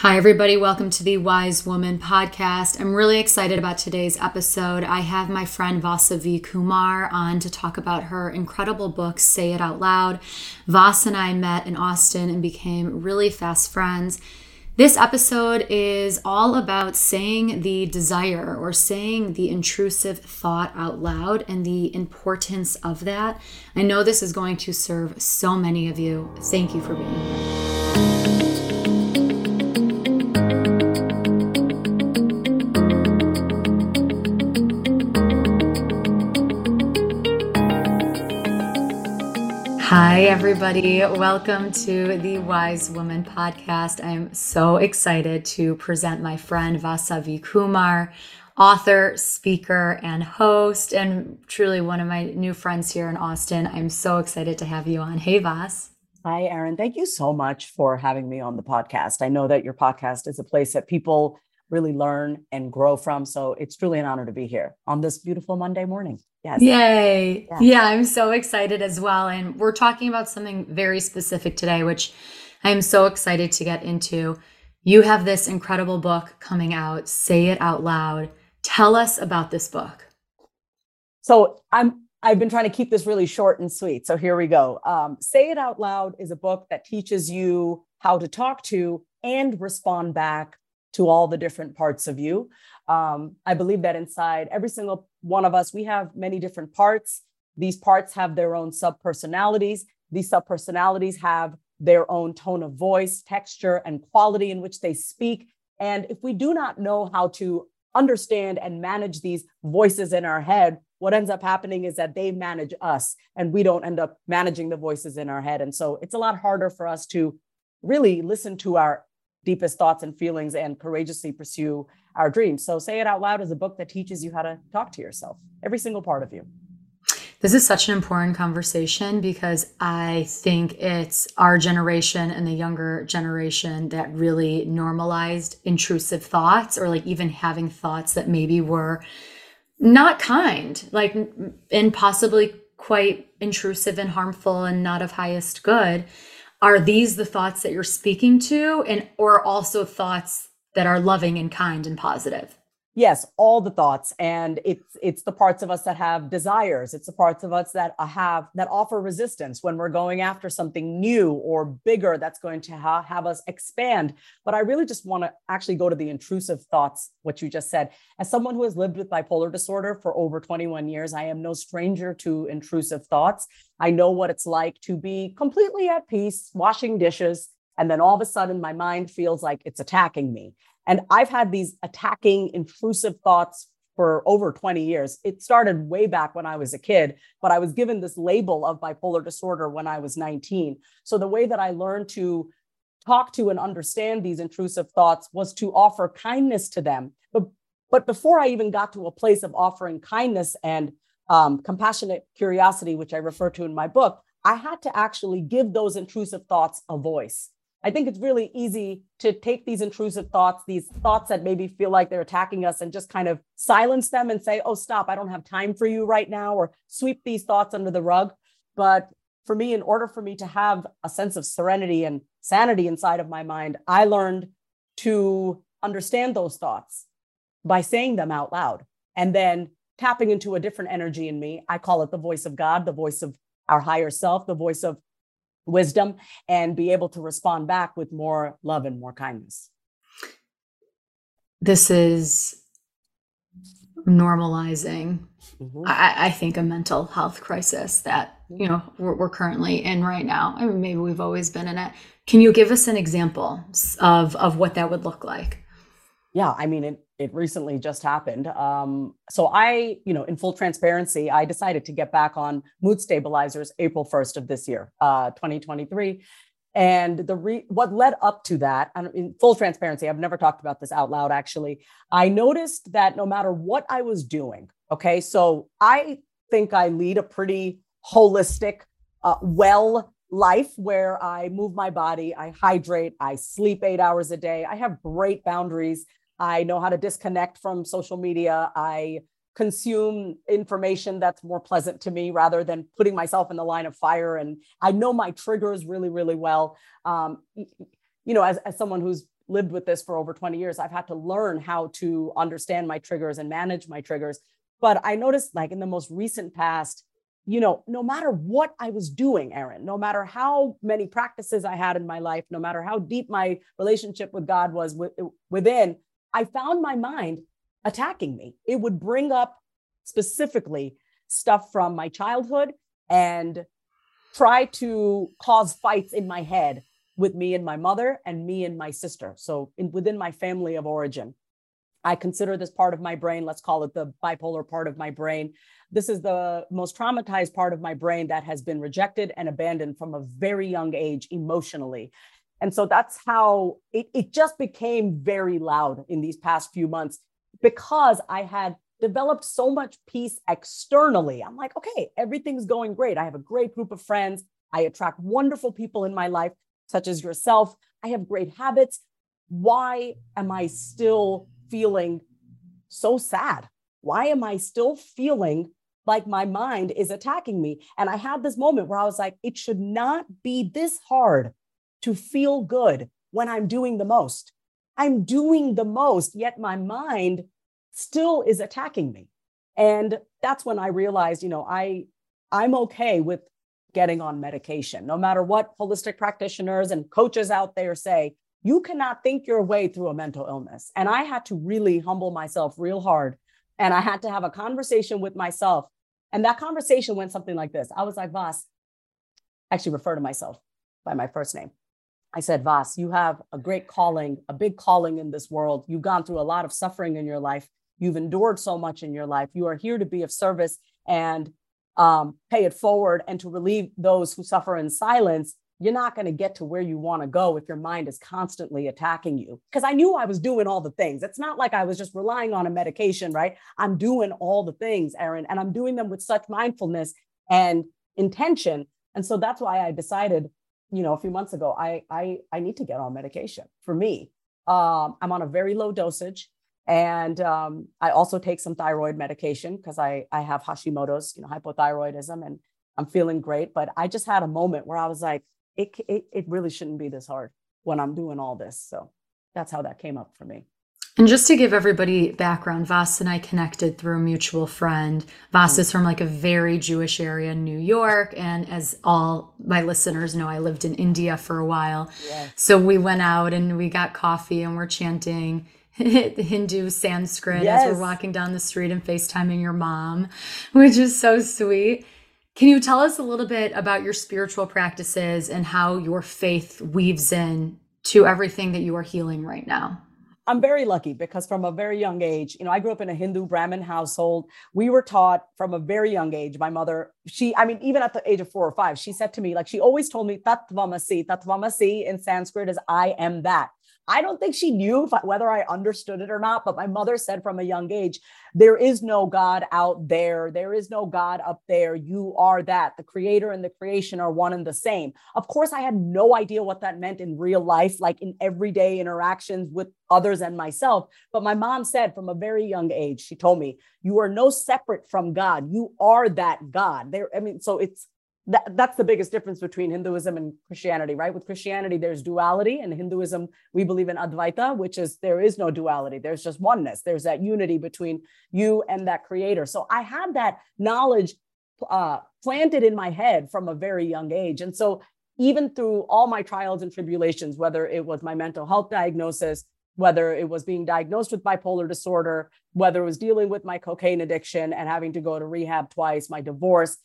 Hi, everybody. Welcome to the Wise Woman podcast. I'm really excited about today's episode. I have my friend Vasavi Kumar on to talk about her incredible book, Say It Out Loud. Vas and I met in Austin and became really fast friends. This episode is all about saying the desire or saying the intrusive thought out loud and the importance of that. I know this is going to serve so many of you. Thank you for being here. Hi, everybody. Welcome to the Wise Woman podcast. I'm so excited to present my friend Vasavi Kumar, author, speaker, and host, and truly one of my new friends here in Austin. I'm so excited to have you on. Hey, Vas. Hi, Erin. Thank you so much for having me on the podcast. I know that your podcast is a place that people really learn and grow from. So it's truly an honor to be here on this beautiful Monday morning. Yes. Yay. Yeah. yeah, I'm so excited as well. And we're talking about something very specific today, which I'm so excited to get into. You have this incredible book coming out, Say It Out Loud. Tell us about this book. So I'm I've been trying to keep this really short and sweet. So here we go. Um, Say It Out Loud is a book that teaches you how to talk to and respond back to all the different parts of you. Um, I believe that inside every single one of us, we have many different parts. These parts have their own sub personalities. These sub personalities have their own tone of voice, texture, and quality in which they speak. And if we do not know how to understand and manage these voices in our head, what ends up happening is that they manage us and we don't end up managing the voices in our head. And so it's a lot harder for us to really listen to our deepest thoughts and feelings and courageously pursue our dreams. So, Say It Out Loud is a book that teaches you how to talk to yourself, every single part of you. This is such an important conversation because I think it's our generation and the younger generation that really normalized intrusive thoughts or like even having thoughts that maybe were not kind, like, and possibly quite intrusive and harmful and not of highest good are these the thoughts that you're speaking to and or also thoughts that are loving and kind and positive. Yes all the thoughts. And it's it's the parts of us that have desires. It's the parts of us that have that offer resistance when we're going after something new or bigger that's going to ha- have us expand. But i really just want to actually go to the intrusive thoughts what you just said. As someone who has lived with bipolar disorder for over 21 years i am no stranger to intrusive thoughts. I know what it's like to be completely at peace washing dishes and then all of a sudden my mind feels like it's attacking me and I've had these attacking, intrusive thoughts for over 20 years. It started way back when I was a kid, but I was given this label of bipolar disorder when I was 19. So the way that I learned to talk to and understand these intrusive thoughts was to offer kindness to them. But, but before I even got to a place of offering kindness and um, compassionate curiosity, which I refer to in my book, I had to actually give those intrusive thoughts a voice. I think it's really easy to take these intrusive thoughts, these thoughts that maybe feel like they're attacking us, and just kind of silence them and say, oh, stop, I don't have time for you right now, or sweep these thoughts under the rug. But for me, in order for me to have a sense of serenity and sanity inside of my mind, I learned to understand those thoughts by saying them out loud and then tapping into a different energy in me. I call it the voice of God, the voice of our higher self, the voice of wisdom and be able to respond back with more love and more kindness. This is normalizing, mm-hmm. I, I, think, a mental health crisis that you know we're, we're, currently in right now. I mean, maybe we've always been in it. Can you give us an example of of what that would look like? Yeah, I mean, it it recently just happened. Um, so I, you know, in full transparency, I decided to get back on mood stabilizers April 1st of this year, uh, 2023. And the re- what led up to that, and in full transparency, I've never talked about this out loud actually. I noticed that no matter what I was doing, okay, so I think I lead a pretty holistic, uh, well life where I move my body, I hydrate, I sleep eight hours a day, I have great boundaries. I know how to disconnect from social media. I consume information that's more pleasant to me rather than putting myself in the line of fire. And I know my triggers really, really well. Um, you know, as, as someone who's lived with this for over 20 years, I've had to learn how to understand my triggers and manage my triggers. But I noticed, like in the most recent past, you know, no matter what I was doing, Erin, no matter how many practices I had in my life, no matter how deep my relationship with God was within, I found my mind attacking me. It would bring up specifically stuff from my childhood and try to cause fights in my head with me and my mother and me and my sister. So in, within my family of origin, I consider this part of my brain, let's call it the bipolar part of my brain. This is the most traumatized part of my brain that has been rejected and abandoned from a very young age emotionally. And so that's how it, it just became very loud in these past few months because I had developed so much peace externally. I'm like, okay, everything's going great. I have a great group of friends. I attract wonderful people in my life, such as yourself. I have great habits. Why am I still feeling so sad? Why am I still feeling like my mind is attacking me? And I had this moment where I was like, it should not be this hard to feel good when I'm doing the most. I'm doing the most, yet my mind still is attacking me. And that's when I realized, you know, I I'm okay with getting on medication. No matter what holistic practitioners and coaches out there say, you cannot think your way through a mental illness. And I had to really humble myself real hard. And I had to have a conversation with myself. And that conversation went something like this I was like, Vas, actually refer to myself by my first name. I said, Vas, you have a great calling, a big calling in this world. You've gone through a lot of suffering in your life. You've endured so much in your life. You are here to be of service and um, pay it forward and to relieve those who suffer in silence. You're not going to get to where you want to go if your mind is constantly attacking you. Because I knew I was doing all the things. It's not like I was just relying on a medication, right? I'm doing all the things, Erin, and I'm doing them with such mindfulness and intention. And so that's why I decided, you know, a few months ago, I I I need to get on medication for me. Um, I'm on a very low dosage. And um, I also take some thyroid medication because I, I have Hashimoto's, you know, hypothyroidism, and I'm feeling great. But I just had a moment where I was like, it, it, it really shouldn't be this hard when I'm doing all this. So that's how that came up for me. And just to give everybody background, Vas and I connected through a mutual friend. Vas is from like a very Jewish area in New York. And as all my listeners know, I lived in India for a while. Yes. So we went out and we got coffee and we're chanting Hindu Sanskrit yes. as we're walking down the street and FaceTiming your mom, which is so sweet. Can you tell us a little bit about your spiritual practices and how your faith weaves in to everything that you are healing right now? I'm very lucky because from a very young age, you know, I grew up in a Hindu Brahmin household. We were taught from a very young age. My mother, she, I mean, even at the age of four or five, she said to me, like, she always told me, Tatvamasi. Tatvamasi in Sanskrit is I am that. I don't think she knew I, whether I understood it or not, but my mother said from a young age, there is no God out there. There is no God up there. You are that. The creator and the creation are one and the same. Of course, I had no idea what that meant in real life, like in everyday interactions with others and myself. But my mom said from a very young age, she told me, you are no separate from God. You are that God. There, I mean, so it's that, that's the biggest difference between Hinduism and Christianity, right? With Christianity, there's duality, and Hinduism, we believe in Advaita, which is there is no duality. There's just oneness. There's that unity between you and that creator. So I had that knowledge uh, planted in my head from a very young age. And so even through all my trials and tribulations, whether it was my mental health diagnosis, whether it was being diagnosed with bipolar disorder, whether it was dealing with my cocaine addiction and having to go to rehab twice, my divorce,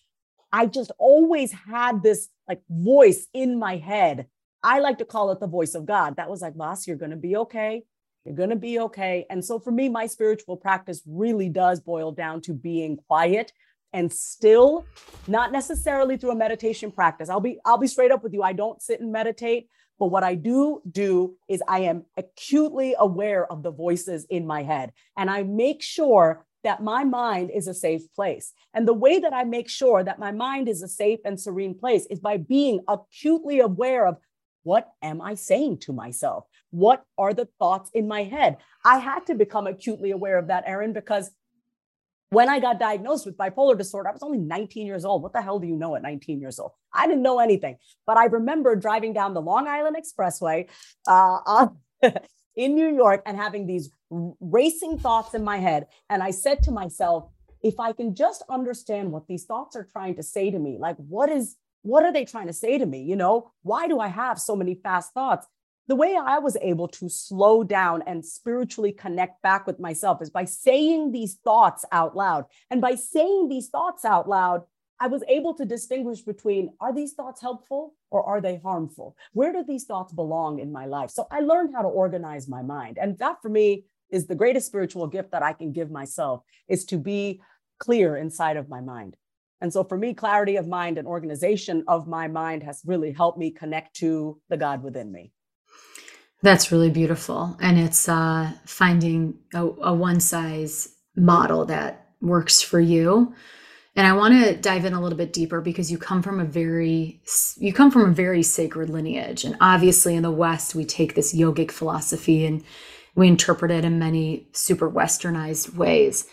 I just always had this like voice in my head. I like to call it the voice of God. That was like, Vas, you're going to be okay. You're going to be okay. And so for me, my spiritual practice really does boil down to being quiet and still, not necessarily through a meditation practice. I'll be I'll be straight up with you. I don't sit and meditate, but what I do do is I am acutely aware of the voices in my head and I make sure that my mind is a safe place. And the way that I make sure that my mind is a safe and serene place is by being acutely aware of what am I saying to myself? What are the thoughts in my head? I had to become acutely aware of that, Erin, because when I got diagnosed with bipolar disorder, I was only 19 years old. What the hell do you know at 19 years old? I didn't know anything. But I remember driving down the Long Island Expressway uh, in New York and having these racing thoughts in my head. And I said to myself, if I can just understand what these thoughts are trying to say to me, like what is what are they trying to say to me? You know, why do I have so many fast thoughts? The way I was able to slow down and spiritually connect back with myself is by saying these thoughts out loud. And by saying these thoughts out loud, I was able to distinguish between are these thoughts helpful or are they harmful? Where do these thoughts belong in my life? So I learned how to organize my mind. And that for me is the greatest spiritual gift that I can give myself is to be clear inside of my mind. And so for me, clarity of mind and organization of my mind has really helped me connect to the God within me. That's really beautiful. And it's uh, finding a, a one size model that works for you. And I want to dive in a little bit deeper because you come from a very you come from a very sacred lineage and obviously in the west we take this yogic philosophy and we interpret it in many super westernized ways.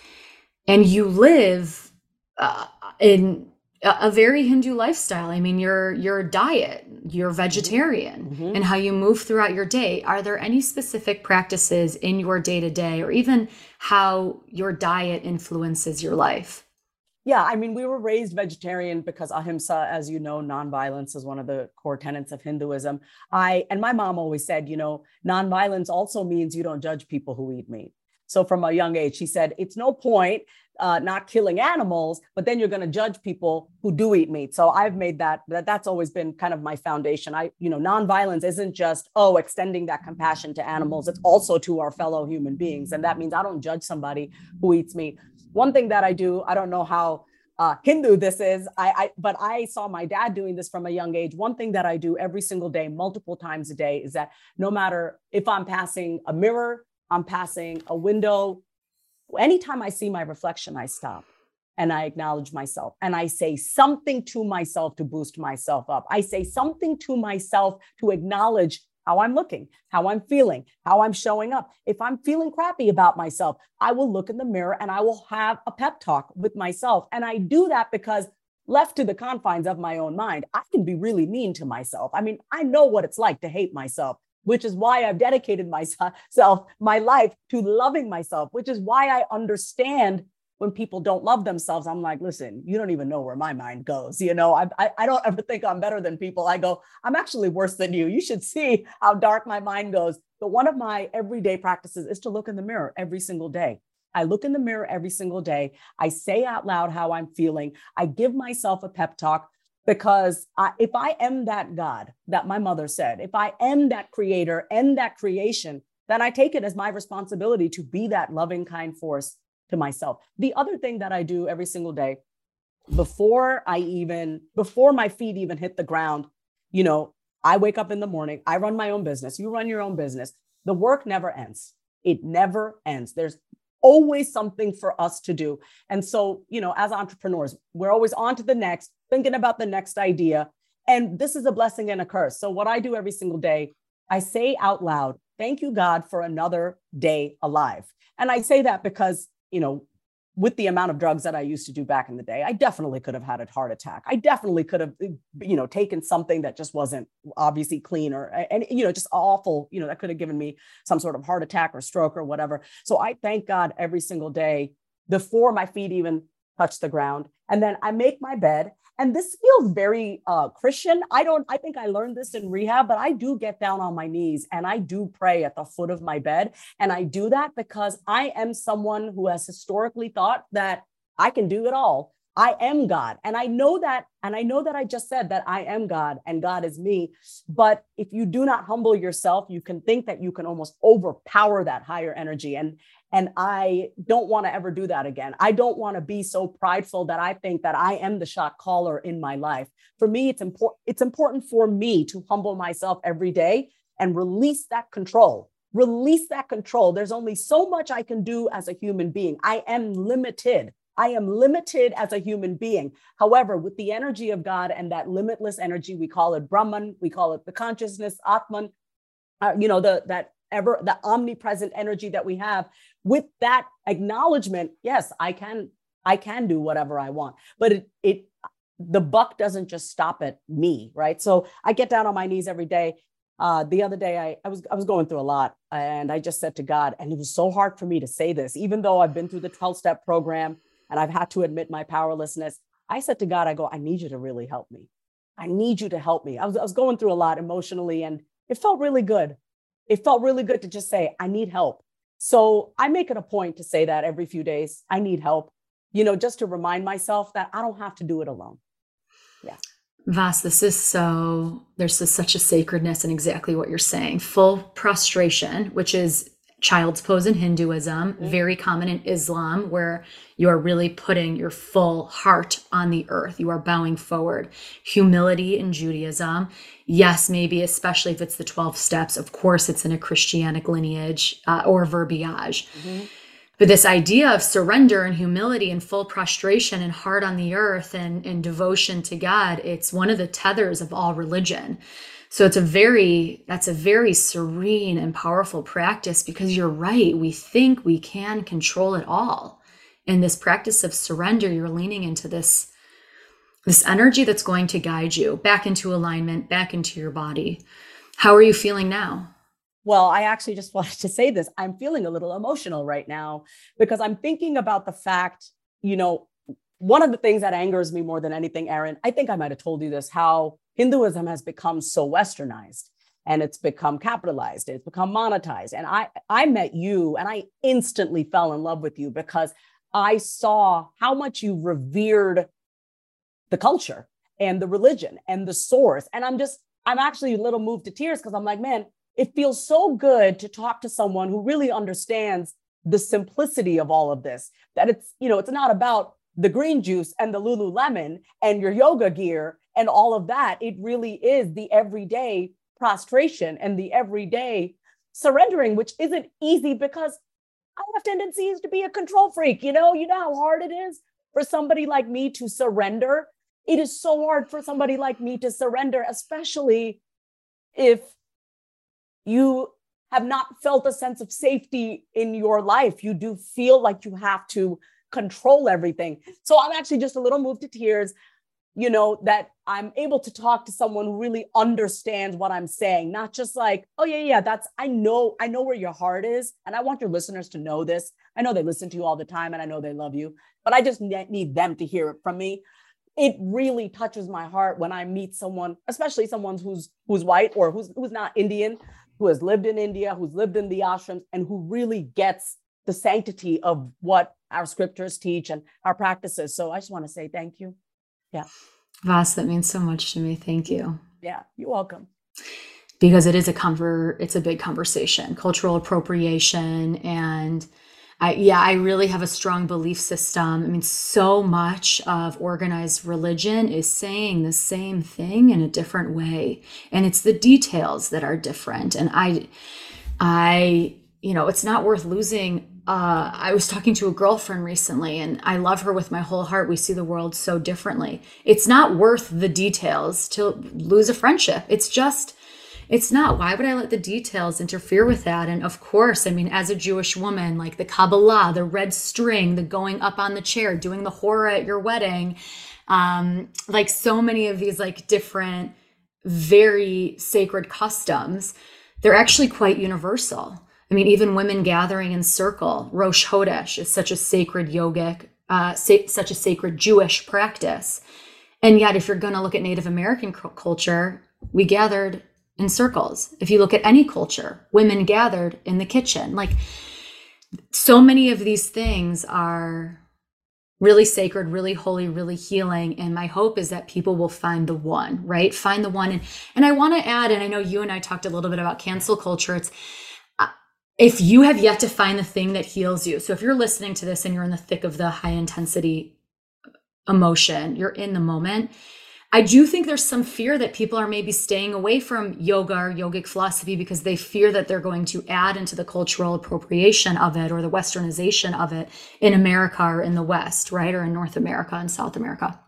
And you live uh, in a very Hindu lifestyle. I mean, your your diet, you're mm-hmm. vegetarian, mm-hmm. and how you move throughout your day. Are there any specific practices in your day to day, or even how your diet influences your life? Yeah, I mean, we were raised vegetarian because ahimsa, as you know, nonviolence is one of the core tenets of Hinduism. I and my mom always said, you know, nonviolence also means you don't judge people who eat meat. So from a young age, she said, it's no point uh, not killing animals, but then you're going to judge people who do eat meat. So I've made that, that that's always been kind of my foundation. I, you know, nonviolence isn't just, oh, extending that compassion to animals. It's also to our fellow human beings. And that means I don't judge somebody who eats meat. One thing that I do, I don't know how uh, Hindu this is, I, I, but I saw my dad doing this from a young age. One thing that I do every single day, multiple times a day, is that no matter if I'm passing a mirror, I'm passing a window, anytime I see my reflection, I stop and I acknowledge myself and I say something to myself to boost myself up. I say something to myself to acknowledge how I'm looking, how I'm feeling, how I'm showing up. If I'm feeling crappy about myself, I will look in the mirror and I will have a pep talk with myself. And I do that because left to the confines of my own mind, I can be really mean to myself. I mean, I know what it's like to hate myself which is why I've dedicated myself, my life to loving myself, which is why I understand when people don't love themselves. I'm like, listen, you don't even know where my mind goes. You know, I, I, I don't ever think I'm better than people. I go, I'm actually worse than you. You should see how dark my mind goes. But one of my everyday practices is to look in the mirror every single day. I look in the mirror every single day. I say out loud how I'm feeling. I give myself a pep talk because I, if I am that God that my mother said, if I am that creator and that creation, then I take it as my responsibility to be that loving, kind force to myself. The other thing that I do every single day before I even, before my feet even hit the ground, you know, I wake up in the morning, I run my own business, you run your own business. The work never ends. It never ends. There's always something for us to do. And so, you know, as entrepreneurs, we're always on to the next, thinking about the next idea. And this is a blessing and a curse. So, what I do every single day, I say out loud, Thank you, God, for another day alive. And I say that because, you know, with the amount of drugs that I used to do back in the day, I definitely could have had a heart attack. I definitely could have, eh, you know, taken something that just wasn't obviously clean or, eh, and, you know, just awful, you know, that could have given me some sort of heart attack or stroke or whatever. So I thank God every single day before my feet even touch the ground. And then I make my bed and this feels very uh, Christian. I don't, I think I learned this in rehab, but I do get down on my knees and I do pray at the foot of my bed. And I do that because I am someone who has historically thought that I can do it all. I am God. And I know that, and I know that I just said that I am God and God is me. But if you do not humble yourself, you can think that you can almost overpower that higher energy. And and I don't want to ever do that again. I don't want to be so prideful that I think that I am the shot caller in my life. For me, it's important, it's important for me to humble myself every day and release that control. Release that control. There's only so much I can do as a human being. I am limited. I am limited as a human being. However, with the energy of God and that limitless energy, we call it Brahman, we call it the consciousness, Atman, uh, you know, the that ever the omnipresent energy that we have. With that acknowledgement yes i can i can do whatever i want. But it it the buck doesn't just stop at me right? So i get down on my knees every day. Uh, the other day I, I was I was going through a lot and I just said to God, and it was so hard for me to say this, even though I've been through the 12-step program and I've had to admit my powerlessness. I said to God, I go, I need you to really help me. I need you to help me. I was, I was going through a lot emotionally and it felt really good. It felt really good to just say, I need help. So I make it a point to say that every few days, I need help, you know, just to remind myself that I don't have to do it alone. Yeah. Vas, this is so, there's such a sacredness in exactly what you're saying. Full prostration, which is child's pose in Hinduism, mm-hmm. very common in Islam, where you are really putting your full heart on the earth. You are bowing forward. Humility in Judaism. Yes, maybe, especially if it's the 12 steps. Of course, it's in a Christianic lineage uh, or verbiage. Mm-hmm. But this idea of surrender and humility and full prostration and heart on the earth and, and devotion to God, it's one of the tethers of all religion. So it's a very, that's a very serene and powerful practice because you're right. We think we can control it all. In this practice of surrender, you're leaning into this this energy that's going to guide you back into alignment, back into your body. How are you feeling now? Well, I actually just wanted to say this. I'm feeling a little emotional right now because I'm thinking about the fact, you know, one of the things that angers me more than anything, Erin, I think I might have told you this, how Hinduism has become so westernized and it's become capitalized, it's become monetized. And I I met you and I instantly fell in love with you because I saw how much you revered the culture and the religion and the source. And I'm just, I'm actually a little moved to tears because I'm like, man, it feels so good to talk to someone who really understands the simplicity of all of this that it's you know it's not about the green juice and the lululemon and your yoga gear and all of that it really is the everyday prostration and the everyday surrendering which isn't easy because i have tendencies to be a control freak you know you know how hard it is for somebody like me to surrender it is so hard for somebody like me to surrender especially if you have not felt a sense of safety in your life. You do feel like you have to control everything. So I'm actually just a little moved to tears, you know, that I'm able to talk to someone who really understands what I'm saying, not just like, oh, yeah, yeah, that's, I know, I know where your heart is. And I want your listeners to know this. I know they listen to you all the time and I know they love you, but I just need them to hear it from me. It really touches my heart when I meet someone, especially someone who's who's white or who's who's not Indian, who has lived in India, who's lived in the ashrams, and who really gets the sanctity of what our scriptures teach and our practices. So I just want to say thank you. Yeah. Vas, that means so much to me. Thank you. Yeah, you're welcome. Because it is a conver it's a big conversation, cultural appropriation and I, yeah, I really have a strong belief system. I mean, so much of organized religion is saying the same thing in a different way, and it's the details that are different. And I, I, you know, it's not worth losing. Uh, I was talking to a girlfriend recently, and I love her with my whole heart. We see the world so differently. It's not worth the details to lose a friendship. It's just it's not. Why would I let the details interfere with that? And of course, I mean, as a Jewish woman, like the Kabbalah, the red string, the going up on the chair, doing the hora at your wedding, um, like so many of these like different, very sacred customs, they're actually quite universal. I mean, even women gathering in circle, Rosh Chodesh is such a sacred yogic, uh, sa- such a sacred Jewish practice. And yet, if you're going to look at Native American culture, we gathered in circles. If you look at any culture, women gathered in the kitchen. Like so many of these things are really sacred, really holy, really healing. And my hope is that people will find the one, right? Find the one. And, and I want to add, and I know you and I talked a little bit about cancel culture. It's if you have yet to find the thing that heals you. So if you're listening to this and you're in the thick of the high intensity emotion, you're in the moment I do think there's some fear that people are maybe staying away from yoga or yogic philosophy because they fear that they're going to add into the cultural appropriation of it or the westernization of it in America or in the West, right? Or in North America and South America.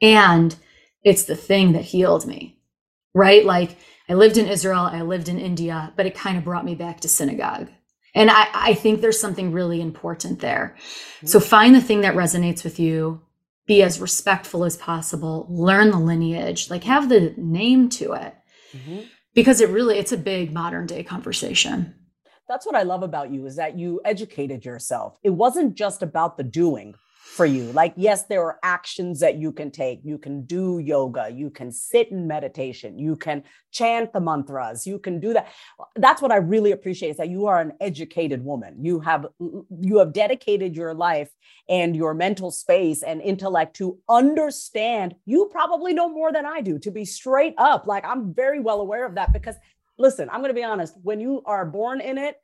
And it's the thing that healed me, right? Like I lived in Israel, I lived in India, but it kind of brought me back to synagogue. And I, I think there's something really important there. So find the thing that resonates with you be as respectful as possible, learn the lineage, like have the name to it. Mm-hmm. because it really it's a big modern day conversation that's what i love about you is that you educated yourself it wasn't just about the doing for you. Like, yes, there are actions that you can take. You can do yoga, you can sit in meditation, you can chant the mantras, you can do that. That's what I really appreciate is that you are an educated woman. You have you have dedicated your life and your mental space and intellect to understand. You probably know more than I do, to be straight up. Like, I'm very well aware of that because listen, I'm going to be honest, when you are born in it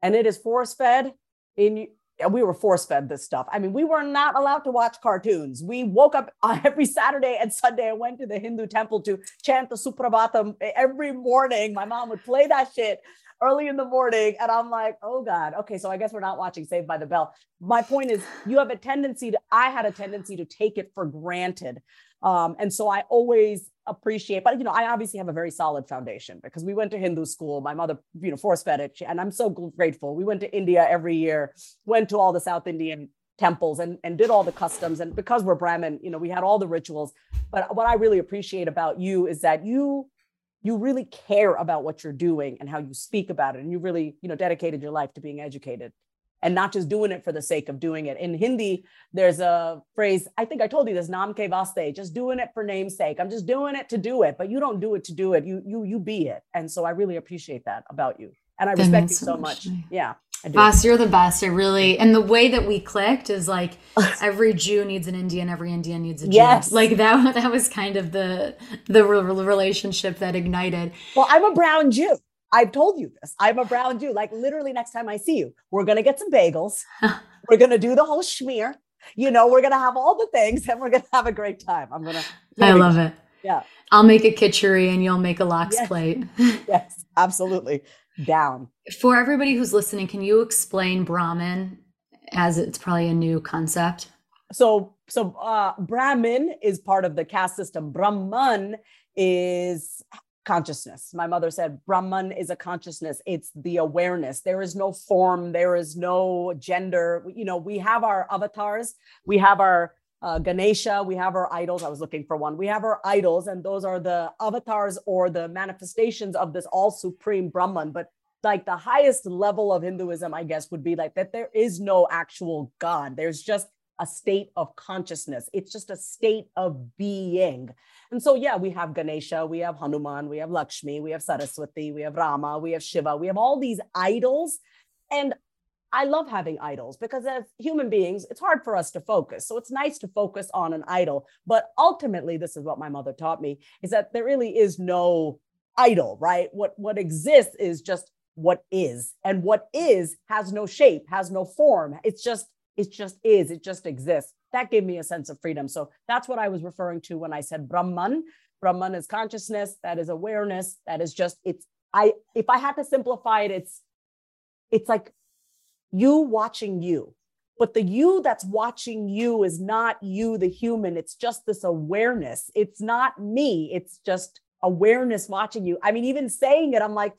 and it is force fed in we were force fed this stuff. I mean, we were not allowed to watch cartoons. We woke up every Saturday and Sunday and went to the Hindu temple to chant the Suprabhatam every morning. My mom would play that shit early in the morning. And I'm like, oh God, okay, so I guess we're not watching Saved by the Bell. My point is, you have a tendency to, I had a tendency to take it for granted. Um, and so I always appreciate, but you know, I obviously have a very solid foundation because we went to Hindu school. My mother, you know, force fed it, and I'm so grateful. We went to India every year, went to all the South Indian temples and, and did all the customs. And because we're Brahmin, you know, we had all the rituals. But what I really appreciate about you is that you you really care about what you're doing and how you speak about it. And you really, you know, dedicated your life to being educated and not just doing it for the sake of doing it. In Hindi, there's a phrase, I think I told you this, nam ke vaste, just doing it for namesake. I'm just doing it to do it, but you don't do it to do it. You you you be it. And so I really appreciate that about you. And I respect you so much. much. Yeah. Vas, you're the best. I really, and the way that we clicked is like every Jew needs an Indian, every Indian needs a Jew. Yes. Like that, that was kind of the, the relationship that ignited. Well, I'm a brown Jew. I've told you this. I'm a brown Jew. Like literally, next time I see you, we're gonna get some bagels. we're gonna do the whole schmear. You know, we're gonna have all the things, and we're gonna have a great time. I'm gonna. I love it. Yeah. I'll make a kitchery, and you'll make a lox yes. plate. yes, absolutely. Down. For everybody who's listening, can you explain Brahmin as it's probably a new concept? So, so uh, Brahmin is part of the caste system. Brahman is consciousness. My mother said Brahman is a consciousness. It's the awareness. There is no form. There is no gender. You know, we have our avatars. We have our uh, Ganesha. We have our idols. I was looking for one. We have our idols, and those are the avatars or the manifestations of this all supreme Brahman. But like the highest level of Hinduism, I guess, would be like that there is no actual God. There's just a state of consciousness. It's just a state of being. And so, yeah, we have Ganesha, we have Hanuman, we have Lakshmi, we have Saraswati, we have Rama, we have Shiva, we have all these idols. And I love having idols because as human beings, it's hard for us to focus. So it's nice to focus on an idol. But ultimately, this is what my mother taught me is that there really is no idol, right? What, what exists is just what is. And what is has no shape, has no form. It's just, it just is, it just exists that gave me a sense of freedom. So that's what I was referring to when I said Brahman. Brahman is consciousness, that is awareness, that is just it's I if I had to simplify it, it's it's like you watching you. But the you that's watching you is not you, the human. It's just this awareness. It's not me. It's just awareness watching you. I mean, even saying it, I'm like,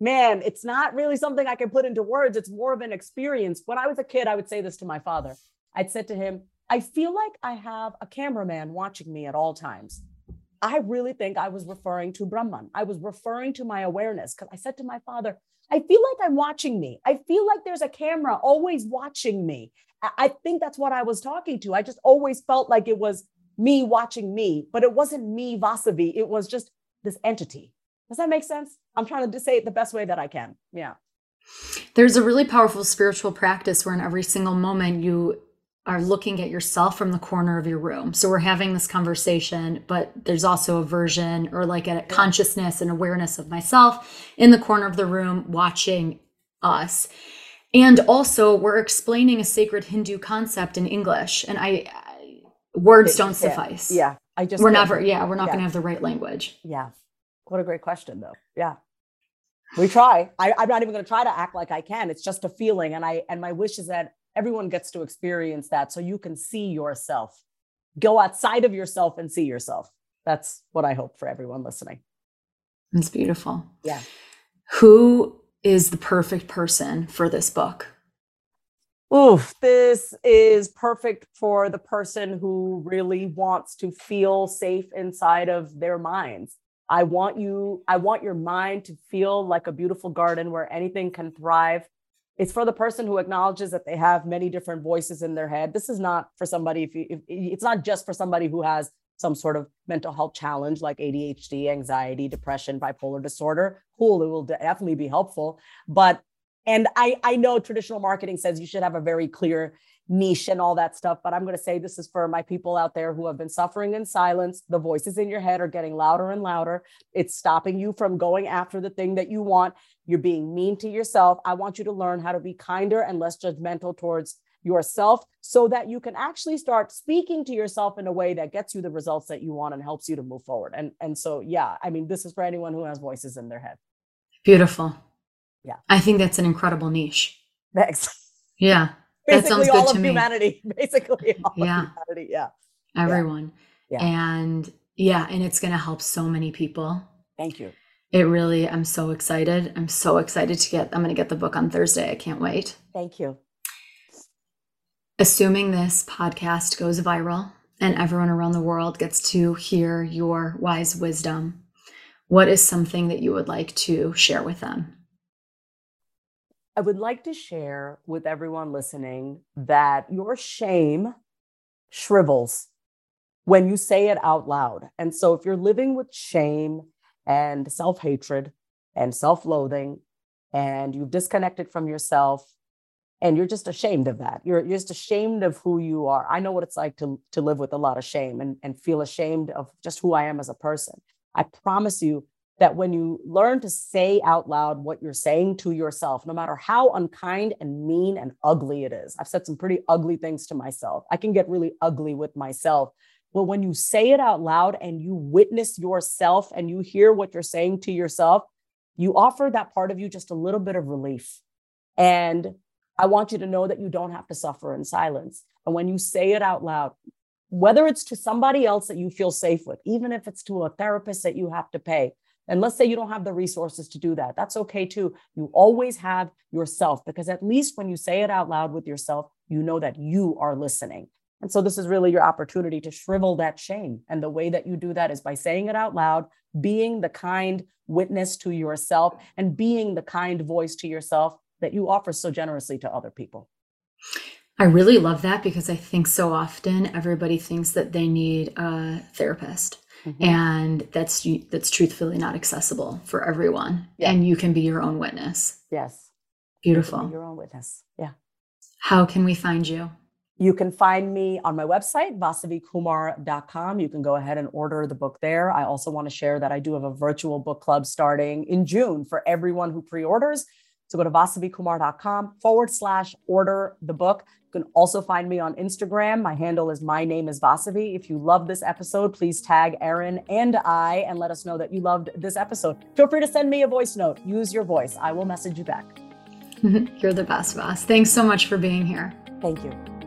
man, it's not really something I can put into words. It's more of an experience. When I was a kid, I would say this to my father. I'd said to him, I feel like I have a cameraman watching me at all times. I really think I was referring to Brahman. I was referring to my awareness because I said to my father, I feel like I'm watching me. I feel like there's a camera always watching me. I think that's what I was talking to. I just always felt like it was me watching me, but it wasn't me, Vasavi. It was just this entity. Does that make sense? I'm trying to say it the best way that I can. Yeah. There's a really powerful spiritual practice where in every single moment you are looking at yourself from the corner of your room. So we're having this conversation, but there's also a version or like a consciousness and awareness of myself in the corner of the room watching us. And also, we're explaining a sacred Hindu concept in English, and I, I words don't suffice. Yeah, I just we're never. Yeah, we're not yeah. going to have the right language. Yeah, what a great question, though. Yeah, we try. I, I'm not even going to try to act like I can. It's just a feeling, and I and my wish is that everyone gets to experience that so you can see yourself go outside of yourself and see yourself that's what i hope for everyone listening it's beautiful yeah who is the perfect person for this book Oof, this is perfect for the person who really wants to feel safe inside of their minds. I want you, I want your mind to feel like a beautiful garden where anything can thrive. It's for the person who acknowledges that they have many different voices in their head. This is not for somebody if, you, if it's not just for somebody who has some sort of mental health challenge like ADHD, anxiety, depression, bipolar disorder. Cool, it will definitely be helpful. But and I I know traditional marketing says you should have a very clear niche and all that stuff. But I'm going to say this is for my people out there who have been suffering in silence. The voices in your head are getting louder and louder. It's stopping you from going after the thing that you want. You're being mean to yourself. I want you to learn how to be kinder and less judgmental towards yourself so that you can actually start speaking to yourself in a way that gets you the results that you want and helps you to move forward. And and so yeah, I mean this is for anyone who has voices in their head. Beautiful. Yeah. I think that's an incredible niche. Thanks. Yeah basically all of humanity. Basically all yeah. humanity. Yeah. Everyone. Yeah. And yeah, and it's going to help so many people. Thank you. It really, I'm so excited. I'm so excited to get, I'm going to get the book on Thursday. I can't wait. Thank you. Assuming this podcast goes viral and everyone around the world gets to hear your wise wisdom, what is something that you would like to share with them? I would like to share with everyone listening that your shame shrivels when you say it out loud. And so if you're living with shame and self hatred and self loathing, and you've disconnected from yourself, and you're just ashamed of that. You're, you're just ashamed of who you are. I know what it's like to, to live with a lot of shame and, and feel ashamed of just who I am as a person. I promise you, that when you learn to say out loud what you're saying to yourself, no matter how unkind and mean and ugly it is, I've said some pretty ugly things to myself. I can get really ugly with myself. But when you say it out loud and you witness yourself and you hear what you're saying to yourself, you offer that part of you just a little bit of relief. And I want you to know that you don't have to suffer in silence. And when you say it out loud, whether it's to somebody else that you feel safe with, even if it's to a therapist that you have to pay, and let's say you don't have the resources to do that. That's okay too. You always have yourself because at least when you say it out loud with yourself, you know that you are listening. And so this is really your opportunity to shrivel that shame. And the way that you do that is by saying it out loud, being the kind witness to yourself, and being the kind voice to yourself that you offer so generously to other people. I really love that because I think so often everybody thinks that they need a therapist Mm-hmm. And that's that's truthfully not accessible for everyone. Yeah. And you can be your own witness. Yes. Beautiful. You your own witness. Yeah. How can we find you? You can find me on my website, vasavikumar.com. You can go ahead and order the book there. I also want to share that I do have a virtual book club starting in June for everyone who pre orders. So go to vasavikumar.com forward slash order the book. You can also find me on Instagram. My handle is my name is Vasavi. If you love this episode, please tag Erin and I and let us know that you loved this episode. Feel free to send me a voice note. Use your voice. I will message you back. You're the best, Vas. Thanks so much for being here. Thank you.